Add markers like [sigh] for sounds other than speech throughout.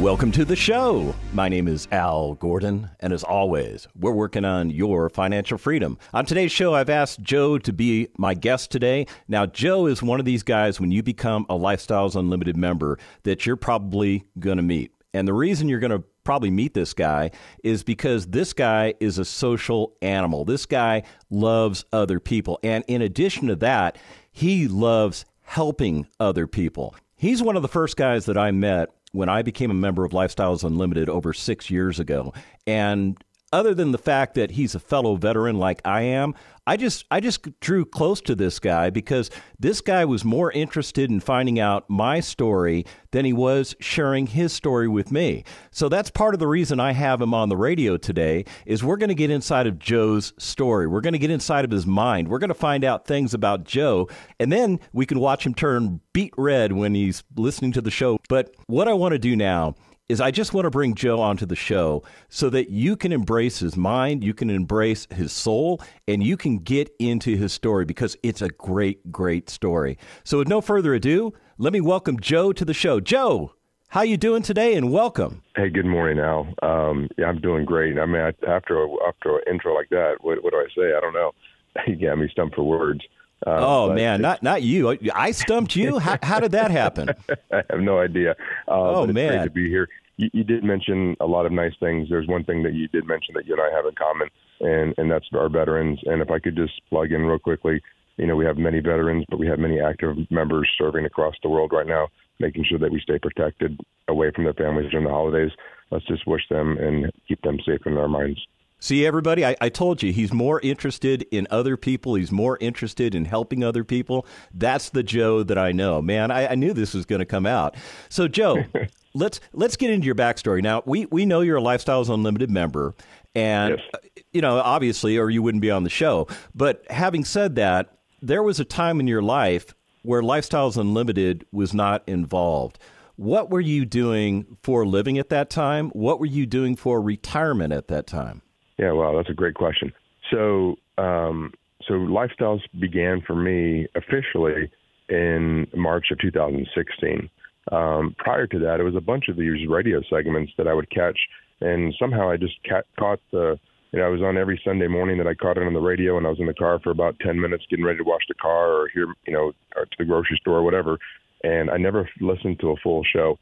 Welcome to the show. My name is Al Gordon, and as always, we're working on your financial freedom. On today's show, I've asked Joe to be my guest today. Now, Joe is one of these guys when you become a Lifestyles Unlimited member that you're probably going to meet. And the reason you're going to probably meet this guy is because this guy is a social animal. This guy loves other people. And in addition to that, he loves helping other people. He's one of the first guys that I met when I became a member of Lifestyles Unlimited over six years ago. And other than the fact that he's a fellow veteran like I am, I just I just drew close to this guy because this guy was more interested in finding out my story than he was sharing his story with me. So that's part of the reason I have him on the radio today is we're going to get inside of Joe's story. We're going to get inside of his mind. We're going to find out things about Joe and then we can watch him turn beet red when he's listening to the show. But what I want to do now is I just want to bring Joe onto the show so that you can embrace his mind, you can embrace his soul, and you can get into his story because it's a great, great story. So with no further ado, let me welcome Joe to the show. Joe, how you doing today? And welcome. Hey, good morning, Al. Um, yeah, I'm doing great. I mean, after a, after an intro like that, what, what do I say? I don't know. [laughs] You got me stumped for words. Um, oh man, not not you. I stumped you. how, how did that happen? [laughs] I have no idea. Uh, oh man, great to be here you, you did mention a lot of nice things. There's one thing that you did mention that you and I have in common, and and that's our veterans. And if I could just plug in real quickly, you know, we have many veterans, but we have many active members serving across the world right now, making sure that we stay protected away from their families during the holidays. Let's just wish them and keep them safe in our minds. See, everybody, I, I, told you he's more interested in other people. He's more interested in helping other people. That's the Joe that I know. Man, I, I knew this was going to come out. So, Joe, [laughs] let's let's get into your backstory. Now, we, we know you're a Lifestyles Unlimited member, and yes. Uh, you know, obviously, or you wouldn't be on the show. But having said that, there was a time in your life where Lifestyles Unlimited was not involved. What were you doing for living at that time? What were you doing for retirement at that time? Yeah, well, that's a great question. So, um, so lifestyles began for me officially in March of 2016. Um, prior to that, it was a bunch of these radio segments that I would catch, and somehow I just ca- caught the. You know, I was on every Sunday morning that I caught it on the radio, and I was in the car for about 10 minutes getting ready to wash the car or hear, you know, or to the grocery store or whatever. And I never listened to a full show.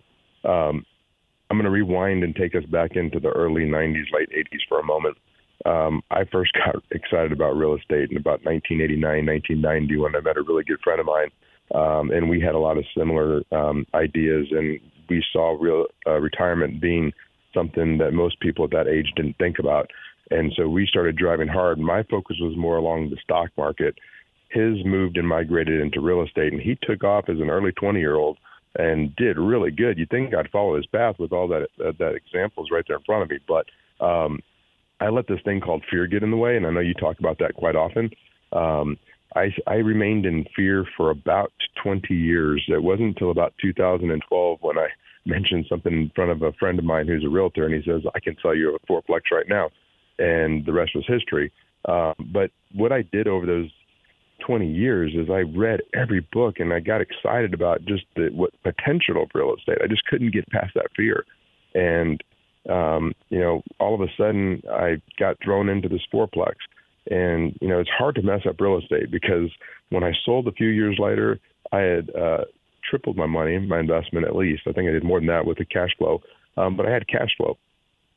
Um, I'm going to rewind and take us back into the early 90s, late 80s for a moment. Um, I first [laughs] got excited about real estate in about 1989, 1990 when I met a really good friend of mine. Um, and we had a lot of similar um, ideas, and we saw real uh, retirement being something that most people at that age didn't think about. And so we started driving hard. My focus was more along the stock market. His moved and migrated into real estate, and he took off as an early 20 year old and did really good. You'd think I'd follow his path with all that uh, that examples right there in front of me, but um, I let this thing called fear get in the way, and I know you talk about that quite often. Um, I, I remained in fear for about 20 years. It wasn't until about 2012 when I mentioned something in front of a friend of mine who's a realtor, and he says, "I can sell you a fourplex right now," and the rest was history. Uh, but what I did over those 20 years is I read every book and I got excited about just the what potential of real estate. I just couldn't get past that fear. And um, you know, all of a sudden I got thrown into this fourplex. And, you know, it's hard to mess up real estate because when I sold a few years later, I had uh, tripled my money, my investment at least. I think I did more than that with the cash flow. Um, but I had cash flow.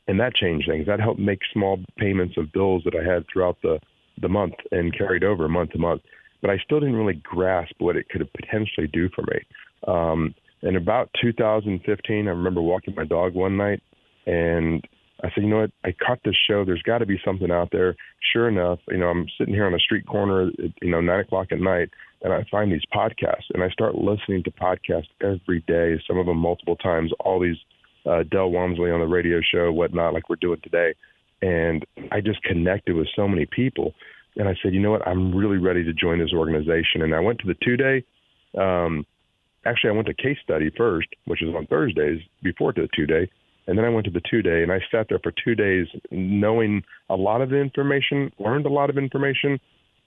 And that changed things. That helped make small payments of bills that I had throughout the, the month and carried over month to month. But I still didn't really grasp what it could potentially do for me. Um, in about 2015, I remember walking my dog one night and I said, you know what? I caught this show. There's got to be something out there. Sure enough, you know, I'm sitting here on a street corner, at, you know, nine o'clock at night, and I find these podcasts, and I start listening to podcasts every day. Some of them multiple times. All these uh, Del Walmsley on the radio show, whatnot, like we're doing today. and I just connected with so many people. And I said, you know what, I'm really ready to join this organization. And I went to the two day. Um, actually, I went to case study first, which is on Thursdays before the two day. And then I went to the two day and I sat there for two days knowing a lot of the information, learned a lot of information,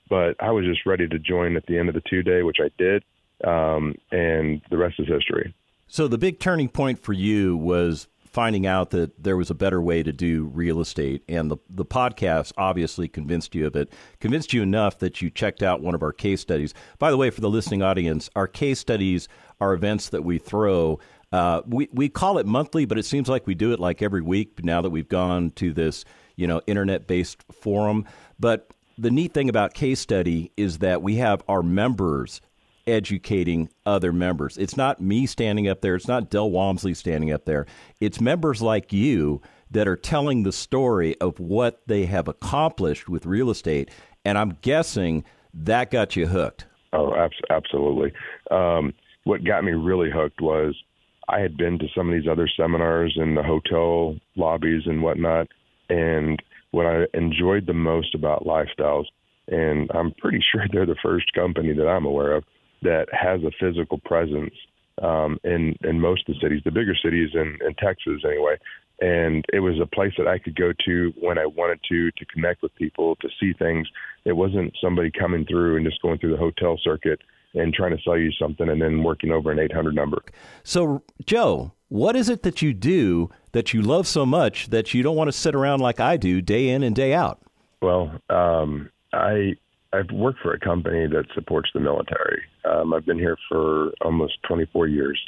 but I was just ready to join at the end of the two day, which I did. Um, and the rest is history. So the big turning point for you was finding out that there was a better way to do real estate. And the, the podcast obviously convinced you of it, convinced you enough that you checked out one of our case studies. By the way, for the listening audience, our case studies are events that we throw. Uh, we, we call it monthly, but it seems like we do it like every week now that we've gone to this, you know, internet based forum. But the neat thing about case study is that we have our members educating other members. It's not me standing up there. It's not Del Walmsley standing up there. It's members like you that are telling the story of what they have accomplished with real estate. And I'm guessing that got you hooked. Oh, absolutely. Um, what got me really hooked was I had been to some of these other seminars in the hotel lobbies and whatnot. And what I enjoyed the most about lifestyles, and I'm pretty [laughs] sure they're the first company that I'm aware of, that has a physical presence um, in in most of the cities, the bigger cities in, in Texas anyway. And it was a place that I could go to when I wanted to to connect with people, to see things. It wasn't somebody coming through and just going through the hotel circuit and trying to sell you something and then working over an 800 number. So, Joe, what is it that you do that you love so much that you don't want to sit around like I do day in and day out? Well, um, I I've worked for a company that supports the military. Um, I've been here for almost 24 years.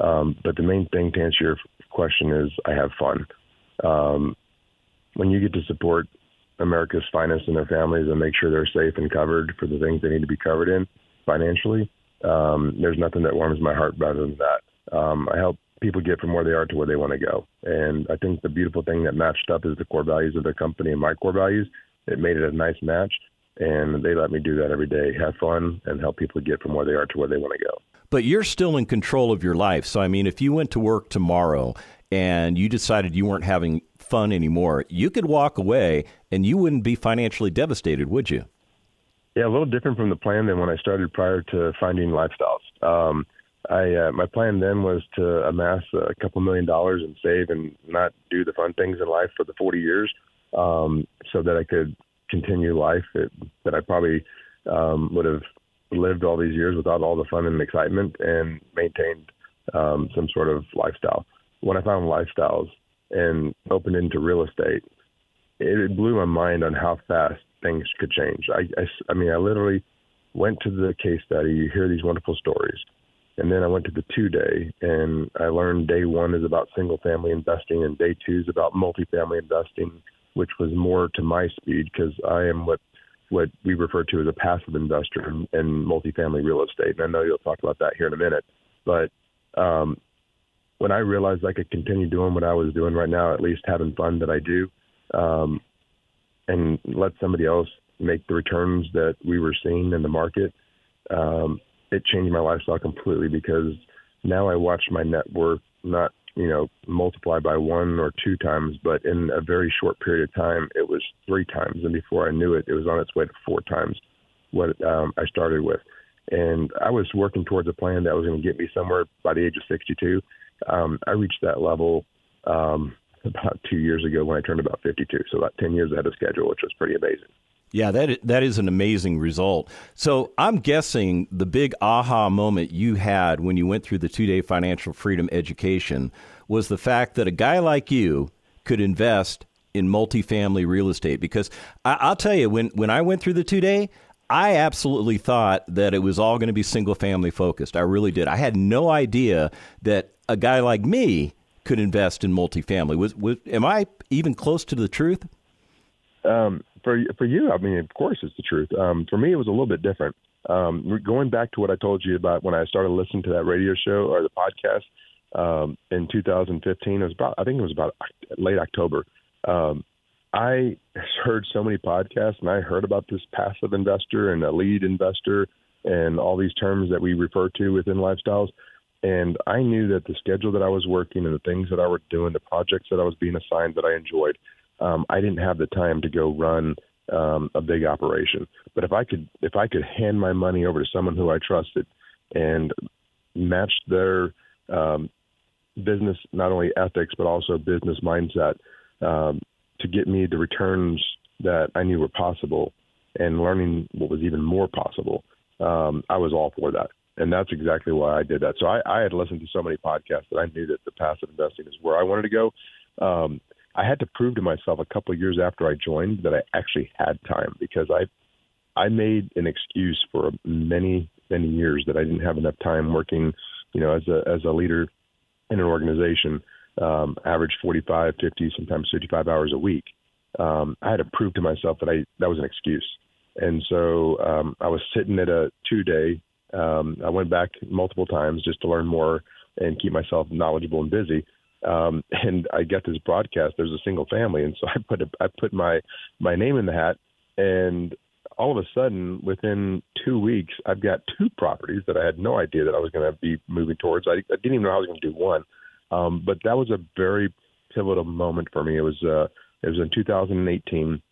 Um, but the main thing to answer your question is I have fun. Um, when you get to support America's finest and their families and make sure they're safe and covered for the things they need to be covered in financially, um, there's nothing that warms my heart better than that. Um, I help people get from where they are to where they want to go. And I think the beautiful thing that matched up is the core values of the company and my core values. It made it a nice match and they let me do that every day, have fun, and help people get from where they are to where they want to go. But you're still in control of your life. So, I mean, if you went to work tomorrow and you decided you weren't having fun anymore, you could walk away and you wouldn't be financially devastated, would you? Yeah, a little different from the plan than when I started prior to finding lifestyles. Um, I uh, my plan then was to amass a couple million dollars and save and not do the fun things in life for the 40 years, um, so that I could continue life it, that I probably um, would have lived all these years without all the fun and excitement and maintained um, some sort of lifestyle. When I found lifestyles and opened into real estate, it blew my mind on how fast things could change. I, I, I mean, I literally went to the case study. You hear these wonderful stories. And then I went to the two day and I learned day one is about single family investing and day two is about multifamily investing which was more to my speed because I am what what we refer to as a passive investor in, in multifamily real estate. And I know you'll talk about that here in a minute. But um, when I realized I could continue doing what I was doing right now, at least having fun that I do, um, and let somebody else make the returns that we were seeing in the market, um, it changed my lifestyle completely because now I watch my net worth not you know, multiply by one or two times, but in a very short period of time, it was three times. And before I knew it, it was on its way to four times what um, I started with. And I was working towards a plan that was going to get me somewhere by the age of 62. Um, I reached that level um, about two years ago when I turned about 52. So about 10 years ahead of schedule, which was pretty amazing. Yeah, that that is an amazing result. So I'm guessing the big aha moment you had when you went through the two day financial freedom education was the fact that a guy like you could invest in multifamily real estate. Because I, will tell you, when when I went through the two day, I absolutely thought that it was all going to be single family focused. I really did. I had no idea that a guy like me could invest in multifamily. Was, was am I even close to the truth? Um, for for you, I mean, of course, it's the truth. Um, for me, it was a little bit different. Um, going back to what I told you about when I started listening to that radio show or the podcast um, in 2015, it was about I think it was about late October. Um, I heard so many podcasts, and I heard about this passive investor and a lead investor, and all these terms that we refer to within lifestyles. And I knew that the schedule that I was working and the things that I was doing, the projects that I was being assigned that I enjoyed, um, I didn't have the time to go run um, a big operation. But if I could if I could hand my money over to someone who I trusted and match their um, business not only ethics but also business mindset um, to get me the returns that I knew were possible and learning what was even more possible, um, I was all for that. And that's exactly why I did that. So I, I had listened to so many podcasts that I knew that the passive investing is where I wanted to go. Um, I had to prove to myself a couple of years after I joined that I actually had time because I I made an excuse for many many years that I didn't have enough time working, you know, as a as a leader in an organization, um, average 45, 50, sometimes 55 hours a week. Um, I had to prove to myself that I that was an excuse, and so um, I was sitting at a two day. Um, I went back multiple times just to learn more and keep myself knowledgeable and busy um, [laughs] and I get this broadcast. There's a single family, and so [laughs] I put a, I put my my name in the hat, and all of a sudden, within two weeks, I've got two properties that I had no idea that I was going to be moving towards. I, I didn't even know I was going to do one, um, but that was a very pivotal moment for me. It was uh, it was in 2018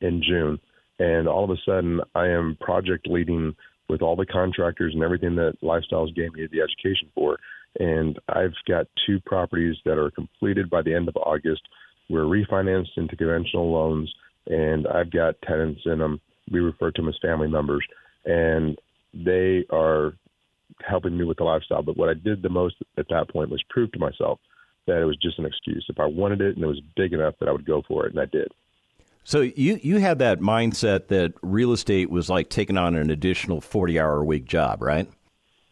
in June, and all of a sudden, I am project leading with all the contractors and everything that Lifestyles gave me the education for and I've got two properties that are completed by the end of August. We're refinanced into conventional loans, and I've got tenants in them. We refer to them as family members, and they are helping me with the lifestyle. But what I did the most at that point was prove to myself that it was just an excuse. If I wanted it and it was big enough, that I would go for it, and I did. So you you had that mindset that real estate was like taking on an additional forty hour a week job, right?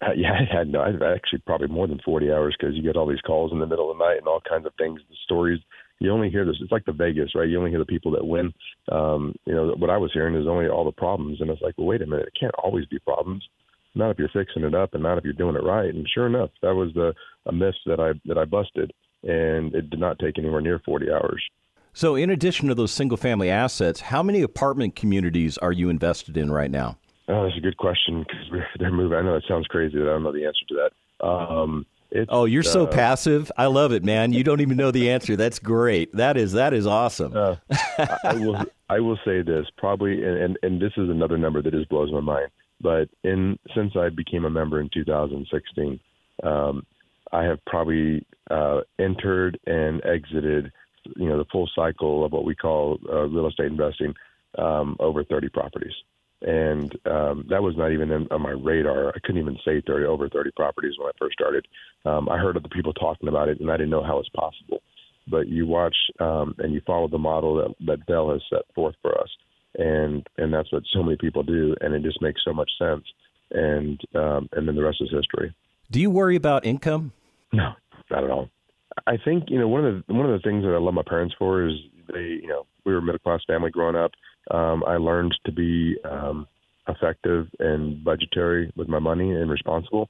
Uh, [laughs] yeah, I had no, I've actually probably more than 40 hours because you get all these calls in the middle of the night and all kinds of things, the stories. You only hear this. It's like the Vegas, right? You only hear the people that win. Um, you know, what I was hearing is only all the problems. And it's like, well, wait a minute. It can't always be problems. Not if you're fixing it up and not if you're doing it right. And sure enough, that was the a myth that I that I busted. And it did not take anywhere near 40 hours. So, in addition to those single family assets, how many apartment communities are you invested in right now? Oh, that's a good question because [laughs] they're moving. I know that sounds crazy that I don't know the answer to that. Um, oh, you're so uh, passive. I love it, man. You don't even know the answer. That's great. That is that is awesome. Uh, I, I, will [laughs] I will say this probably, and, and and this is another number that just blows my mind. But in since I became a member in 2016, um, I have probably uh, entered and exited, you know, the full cycle of what we call uh, real estate investing um, over 30 properties and um, that was not even in, on my radar. I couldn't even say 30 over 30 properties when I first started. Um, I heard other people talking about it, and I didn't know how it's possible. But you watch um, and you follow the model that, that Del has set forth for us, and and that's what so many people do, and it just makes so much sense. And um, and then the rest is history. Do you worry about income? No, not at all. I think you know one of the one of the things that I love my parents for is they you know we were a middle class family growing up um, I learned to be um, effective and budgetary with my money and responsible.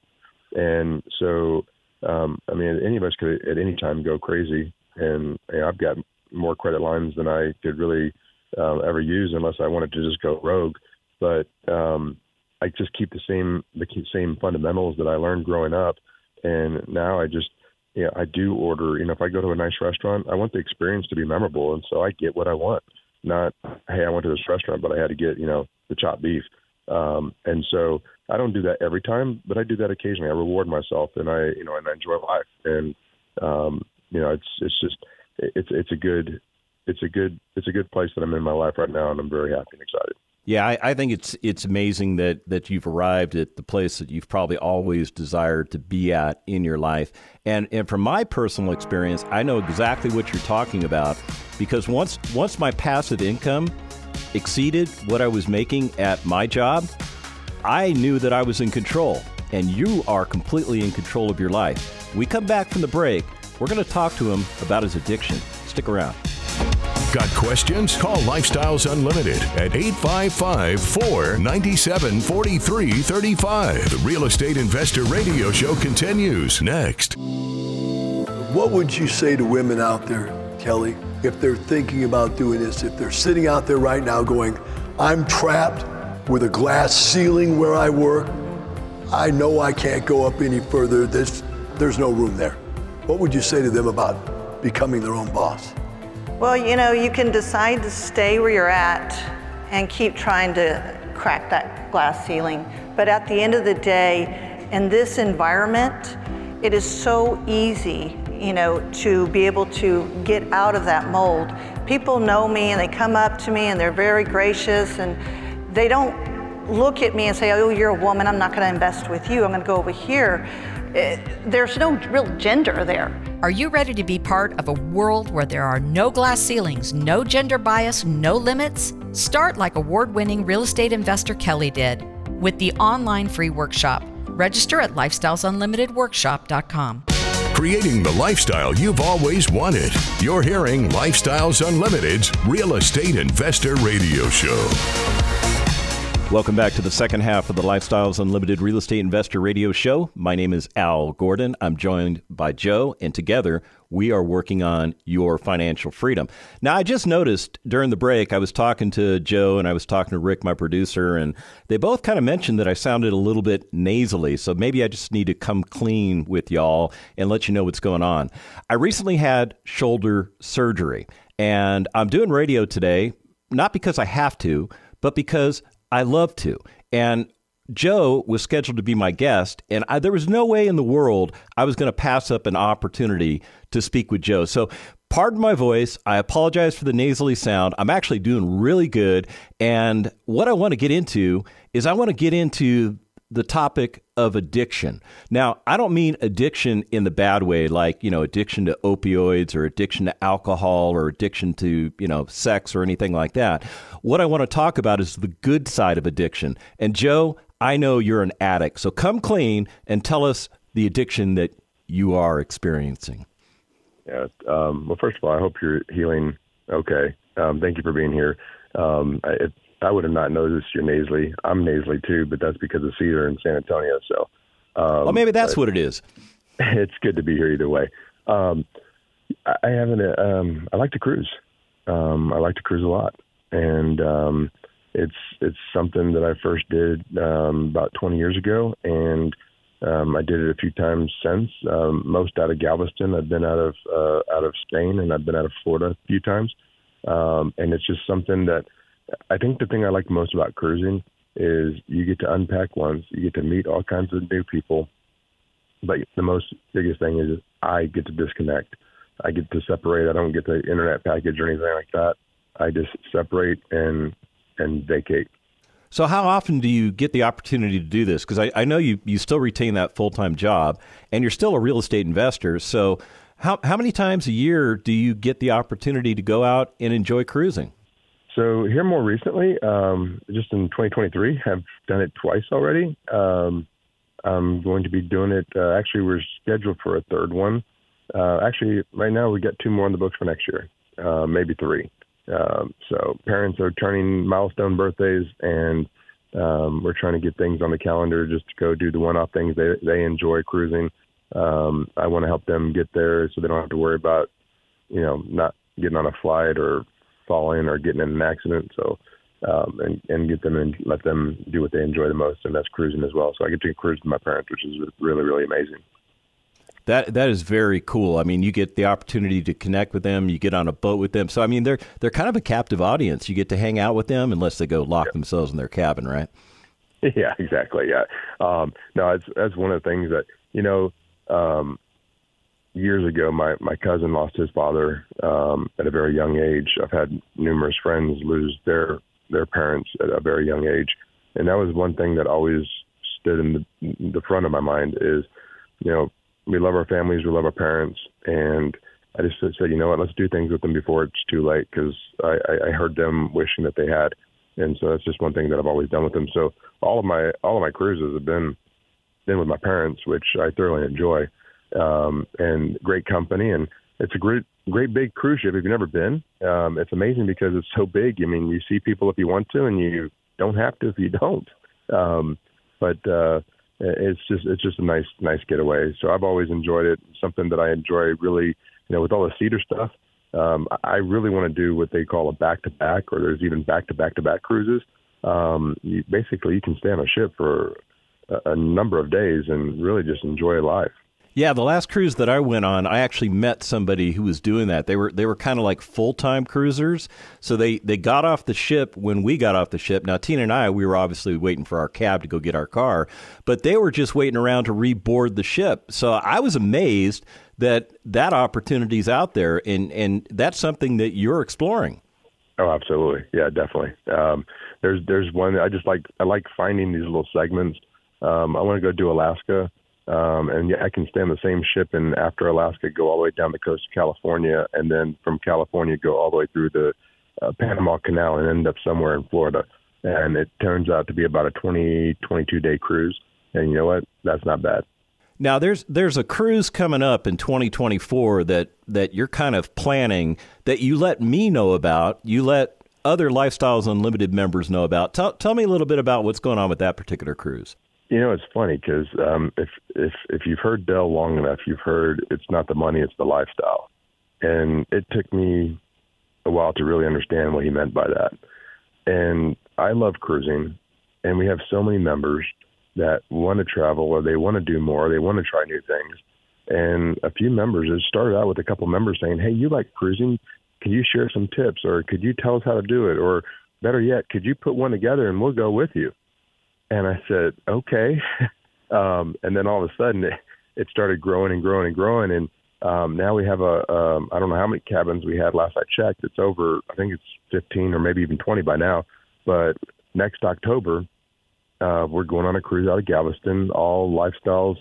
And so, um, I mean, any of us could at any time go crazy. And you know, I've got more credit lines than I could really uh, ever use unless I wanted to just go rogue. But um, I just keep the same the same fundamentals that I learned growing up. And now I just yeah, I do order. You know, if I go to a nice restaurant, I want the experience to be memorable, and so I get what I want not hey, I went to this restaurant, but I had to get you know the chopped beef. Um, and so I don't do that every time, but I do that occasionally. I reward myself, and I you know and I enjoy life. And um, you know, it's it's just it's it's a good it's a good it's a good place that I'm in my life right now, and I'm very happy and excited. Yeah, I, I, think it's it's amazing that that you've arrived at the place that you've probably always desired to be at in your life. And and from my personal experience, I know exactly what you're talking about because once once my passive income exceeded what I was making at my job, I knew that I was in control. And you are completely in control of your life. We come back from the break. We're going to talk to him about his addiction. Stick around. Got questions? Call Lifestyles Unlimited at 855 497 4335. The Real Estate Investor Radio Show continues next. What would you say to women out there, Kelly, if they're thinking about doing this? If they're sitting out there right now going, I'm trapped with a glass ceiling where I work. I know I can't go up any further. There's, there's no room there. What would you say to them about becoming their own boss? Well, you know, you can decide to stay where you're at and keep trying to crack that glass ceiling. But at the end of the day, in this environment, it is so easy, you know, to be able to get out of that mold. People know me and they come up to me and they're very gracious and they don't look at me and say, oh, you're a woman, I'm not going to invest with you, I'm going to go over here. It, eh, there's no real gender there. Are you ready to be part of a world where there are no glass ceilings, no gender bias, no limits? Start like award winning real estate investor Kelly did with the online free workshop. Register at lifestylesunlimitedworkshop.com. Creating the lifestyle you've always wanted. You're hearing Lifestyles Unlimited's Real Estate Investor Radio Show. Welcome back to the second half of the Lifestyles Unlimited Real Estate Investor Radio Show. My name is Al Gordon. I'm joined by Joe, and together we are working on your financial freedom. Now, I just noticed during the break, I was talking to Joe and I was talking to Rick, my producer, and they both kind of mentioned that I sounded a little bit nasally. So maybe I just need to come clean with y'all and let you know what's going on. I recently had shoulder surgery, and I'm doing radio today, not because I have to, but because I love to. And Joe was scheduled to be my guest, and I, there was no way in the world I was going to pass up an opportunity to speak with Joe. So, pardon my voice. I apologize for the nasally sound. I'm actually doing really good. And what I want to get into is I want to get into the topic of addiction. Now, I don't mean addiction in the bad way, like, you know, addiction to opioids or addiction to alcohol or addiction to, you know, sex or anything like that. What I want to talk about is the good side of addiction. And Joe, I know you're an addict. So come clean and tell us the addiction that you are experiencing. Yeah. Um, well, first of all, I hope you're healing okay. Um, thank you for being here. Um, I, I would have not noticed you're nasally. I'm nasally too, but that's because of Cedar in San Antonio. So, um, well, maybe that's what it is. [laughs] It's good to be here either way. Um, I haven't. Um, I like to cruise. Um, I like to cruise a lot, and um, it's it's something that I first did um, about 20 years ago, and um, I did it a few times since. Um, most out of Galveston. I've been out of uh, out of Spain, and I've been out of Florida a few times. Um, and it's just something that I think the thing I like most about cruising is you get to unpack once, you get to meet all kinds of new people, but the most biggest thing is I get to disconnect. I get to separate. I don't get the internet package or anything like that. I just separate and and vacate. So, how often do you get the opportunity to do this? Because I, I know you, you still retain that full time job and you're still a real estate investor. So, how, how many times a year do you get the opportunity to go out and enjoy cruising? So here more recently, um, just in 2023, have done it twice already. Um, I'm going to be doing it. Uh, actually, we're scheduled for a third one. Uh, actually, right now we got two more on the books for next year, uh, maybe three. Um, so parents are turning milestone birthdays, and um, we're trying to get things on the calendar just to go do the one-off things they they enjoy cruising. Um, I want to help them get there so they don't have to worry about, you know, not getting on a flight or falling or getting in an accident. So, um, and and get them and let them do what they enjoy the most, and that's cruising as well. So I get to cruise with my parents, which is really really amazing. That that is very cool. I mean, you get the opportunity to connect with them. You get on a boat with them. So I mean, they're they're kind of a captive audience. You get to hang out with them unless they go lock yeah. themselves in their cabin, right? [laughs] Yeah, exactly. Yeah. Um, no, it's that's one of the things that you know. Um, years ago, my my cousin lost his father um, at a very young age. I've had numerous friends lose their their parents at a very young age, and that was one thing that always stood in the the front of my mind is, you know, we love our families, we love our parents, and I just said, you know what, let's do things with them before it's too late because I, I, I heard them wishing that they had, and so that's just one thing that I've always done with them. So all of my all of my cruises have been been with my parents, which I thoroughly enjoy um, and great company. And it's a great, great big cruise ship. If you've never been, um, it's amazing because it's so big. I mean, you see people if you want to, and you don't have to if you [laughs] don't. Um, but uh, it's just it's just a nice nice getaway. So I've always enjoyed it. Something that I enjoy really, you know, with all the cedar stuff. Um, I really want to do what they call a back to back, or there's even back to back to back cruises. Um, you, basically, you can stay on a ship for a, a number of days and really just enjoy life. Yeah, the last cruise that I went on, I actually met somebody who was doing that. They were they were kind of like full time cruisers. So they they got off the ship when we got off the ship. Now Tina and I, we were obviously waiting for our cab to go get our car, but they were just waiting around to reboard the ship. So I was amazed that that opportunity's out there, and and that's something that you're exploring. Oh, absolutely. Yeah, definitely. Um, there's there's one I just like I like finding these little segments. Um, I want to go do Alaska um, and yeah, I can stay on the same ship and after Alaska go all the way down the coast of California, and then from California go all the way through the uh, Panama Canal and end up somewhere in Florida. And it turns out to be about a 20, 22 day cruise. And you know what? That's not bad. Now there's there's a cruise coming up in 2024 that that you're kind of planning that you let me know about. You let other Lifestyles Unlimited members know about. Tell, tell me a little bit about what's going on with that particular cruise. You know, it's funny because um, if if if you've heard Del long enough, you've heard it's not the money, it's the lifestyle, and it took me a while to really understand what he meant by that. And I love cruising, and we have so many members that want to travel or they want to do more, they want to try new things. And a few members, it started out with a couple members saying, "Hey, you like cruising? Can you share some tips, or could you tell us how to do it, or better yet, could you put one together and we'll go with you?" And I said, okay. [laughs] um, and then all of a sudden it, it started growing and growing and growing. And um, now we have a, um, I don't know how many cabins we had last I checked. It's over, I think it's 15 or maybe even 20 by now. But next October, uh, we're going on a cruise out of Galveston. All Lifestyles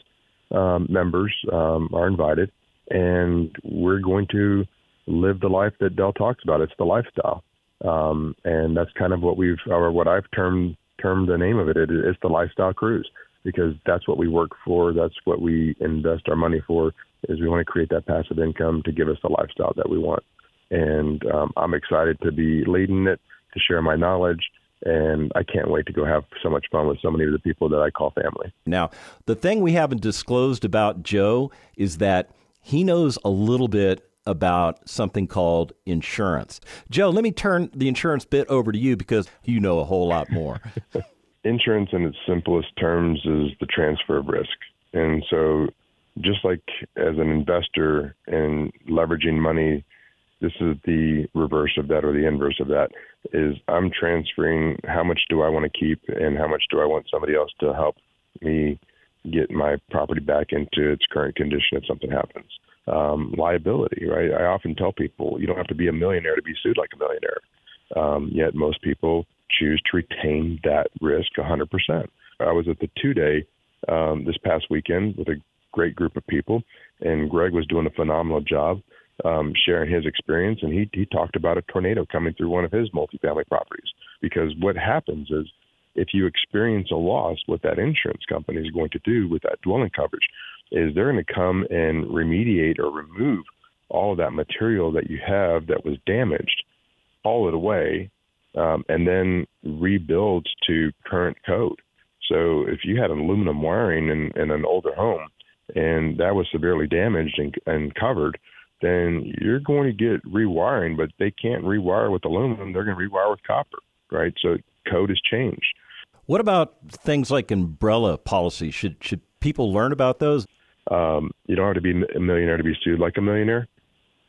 um, members um, are invited, and we're going to live the life that Del talks about. It's the lifestyle, um, and that's kind of what we've, or what I've termed term the name of it. it it's the lifestyle cruise because that's what we work for. That's what we invest our money for. Is we want to create that passive income to give us the lifestyle that we want. And um, I'm excited to be leading it, to share my knowledge, and I can't wait to go have so much fun with so many of the people that I call family. Now, the thing we haven't disclosed about Joe is that he knows a little bit about something called insurance. Joe, let me turn the insurance bit over to you because you know a whole lot more. [laughs] insurance, in its simplest terms, is the transfer of risk. And so, just like as an investor and leveraging money, this is the reverse of that or the inverse of that is I'm transferring how much do I want to keep and how much do I want somebody else to help me get my property back into its current condition if something happens um, liability, right? I often tell people you don't have to be a millionaire to be sued like a millionaire. Um, yet most people choose to retain that risk 100%. I was at the two day um, this past weekend with a great group of people, and Greg was doing a phenomenal job um, sharing his experience. And he, he talked about a tornado coming through one of his multifamily properties. Because what happens is if you experience a loss, what that insurance company is going to do with that dwelling coverage is they're going to come and remediate or remove all of that material that you have that was damaged, haul it away, um, and then rebuild to current code. So if you had aluminum wiring in, in an older home and that was severely damaged and, and covered, then you're going to get rewiring, but they can't rewire with aluminum. They're going to rewire with copper, right? So code has changed. What about things like umbrella policy? Should should people learn about those? Um, you don't have to be a millionaire to be sued like a millionaire.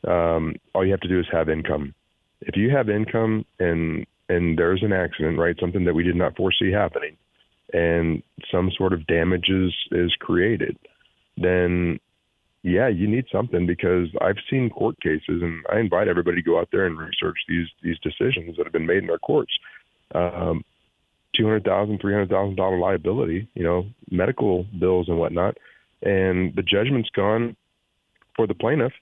Um, all you have to do is have income. If you have income and and there's an accident, right, something that we did not foresee happening, and some sort of damage is is created, then yeah, you need something because I've seen court cases, and I invite everybody to go out there and research these these decisions that have been made in our courts. Um, two hundred thousand, three hundred thousand dollar liability, you know, medical bills and whatnot and the judgment's gone for the plaintiff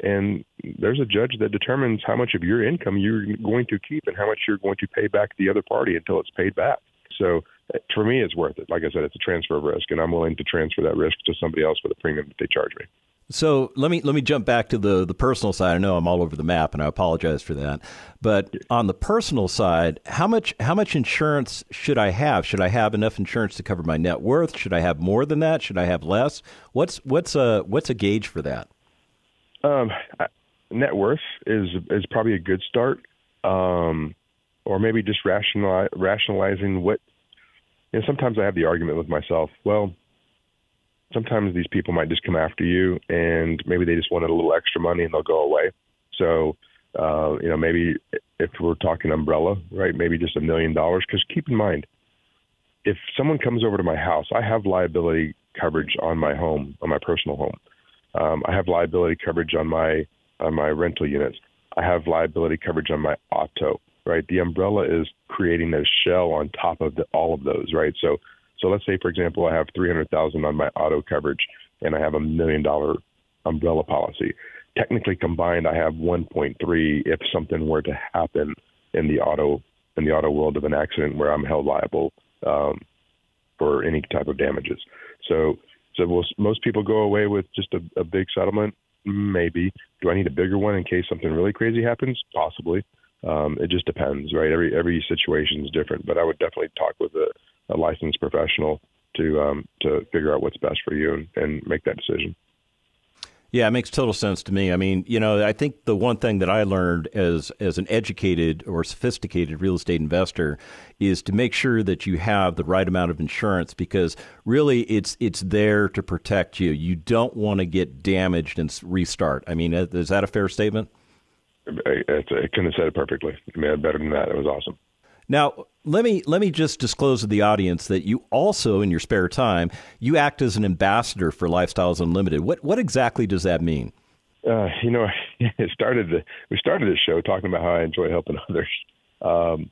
and there's a judge that determines how much of your income you're going to keep and how much you're going to pay back the other party until it's paid back. So uh, for me, it's worth it. Like I said, it's a transfer of risk, and I'm willing to transfer that risk to somebody else for the premium that they charge me. So let me let me jump back to the the personal side. I know I'm all over the map, and I apologize for that. But on the personal side, how much how much insurance should I have? Should I have enough insurance to cover my net worth? Should I have more than that? Should I have less? What's what's a what's a gauge for that? Um, net worth is is probably a good start, um, or maybe just rationali- rationalizing what. You know, sometimes I have the argument with myself. Well, sometimes these people might just come after you, and maybe they just wanted a little extra money and they'll go away. So, uh, you know, maybe if we're talking umbrella, right? Maybe just a million dollars. Because keep in mind, if someone comes over to my house, I have liability coverage on my home, on my personal home. Um, I have liability coverage on my on my rental units. I have liability coverage on my auto. Right, the umbrella is creating a shell on top of the, all of those. Right, so so let's say, for example, I have three hundred thousand on my auto coverage, and I have a million dollar umbrella policy. Technically combined, I have 1.3 if something were to happen in the auto in the auto world of an accident where I'm held liable um, for any type of damages. So, so will most people go away with just a, a big settlement? Maybe. Do I need a bigger one in case something really crazy happens? Possibly. Um, it just depends, right? Every every situation is different, but I would definitely talk with a, a licensed professional to um, to figure out what's best for you and, and make that decision. Yeah, it makes total sense to me. I mean, you know, I think the one thing that I learned as as an educated or sophisticated real estate investor is to make sure that you have the right amount of insurance because really it's it's there to protect you. You don't want to get damaged and restart. I mean, is that a fair statement? I, I couldn't have said it perfectly. I mean, better than that. It was awesome. Now, let me let me just disclose to the audience that you also, in your spare time, you act as an ambassador for Lifestyles Unlimited. What what exactly does that mean? Uh, you know, [laughs] it started. The, we started this show talking about how I enjoy helping [laughs] others. Um,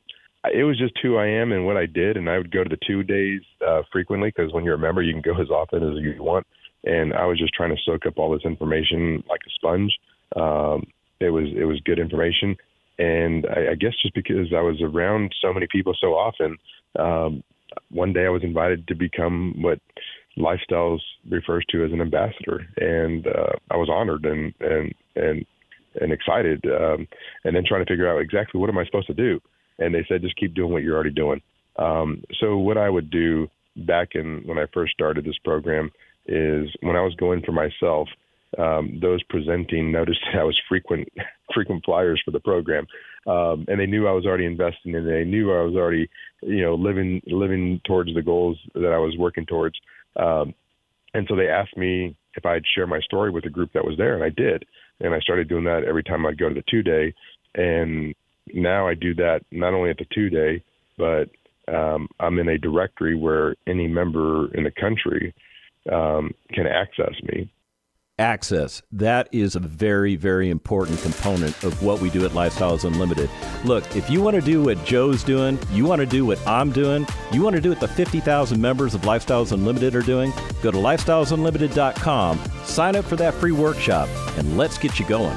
it was just who I am and what I did, and I would go to the two days uh, frequently because when you're a member, you can go as often as you want. And I was just trying to soak up all this information like a sponge. Um, it was it was good information and I, I guess just because I was around so many people so often, um, one day I was invited to become what Lifestyles refers to as an ambassador, and uh, I was honored and and and and excited, um, and then trying to figure out exactly what am I supposed to do. And they said just keep doing what you're already doing. Um, so what I would do back in when I first started this program is when I was going for myself, um, those presenting noticed that I was frequent [laughs] frequent flyers for the program, um, and they knew I was already investing, and they knew I was already you know living living towards the goals that I was working towards. Um, and so they asked me if I'd share my story with the group that was there, and I did. And I started doing that every time I'd go to the two day, and now I do that not only at the two day, but um, I'm in a directory where any member in the country um, can access me access. That is a very, very important component of what we do at Lifestyles Unlimited. Look, if you want to do what Joe's doing, you want to do what I'm doing, you want to do what the 50,000 members of Lifestyles Unlimited are doing, go to lifestylesunlimited.com, sign up for that free workshop, and let's get you going.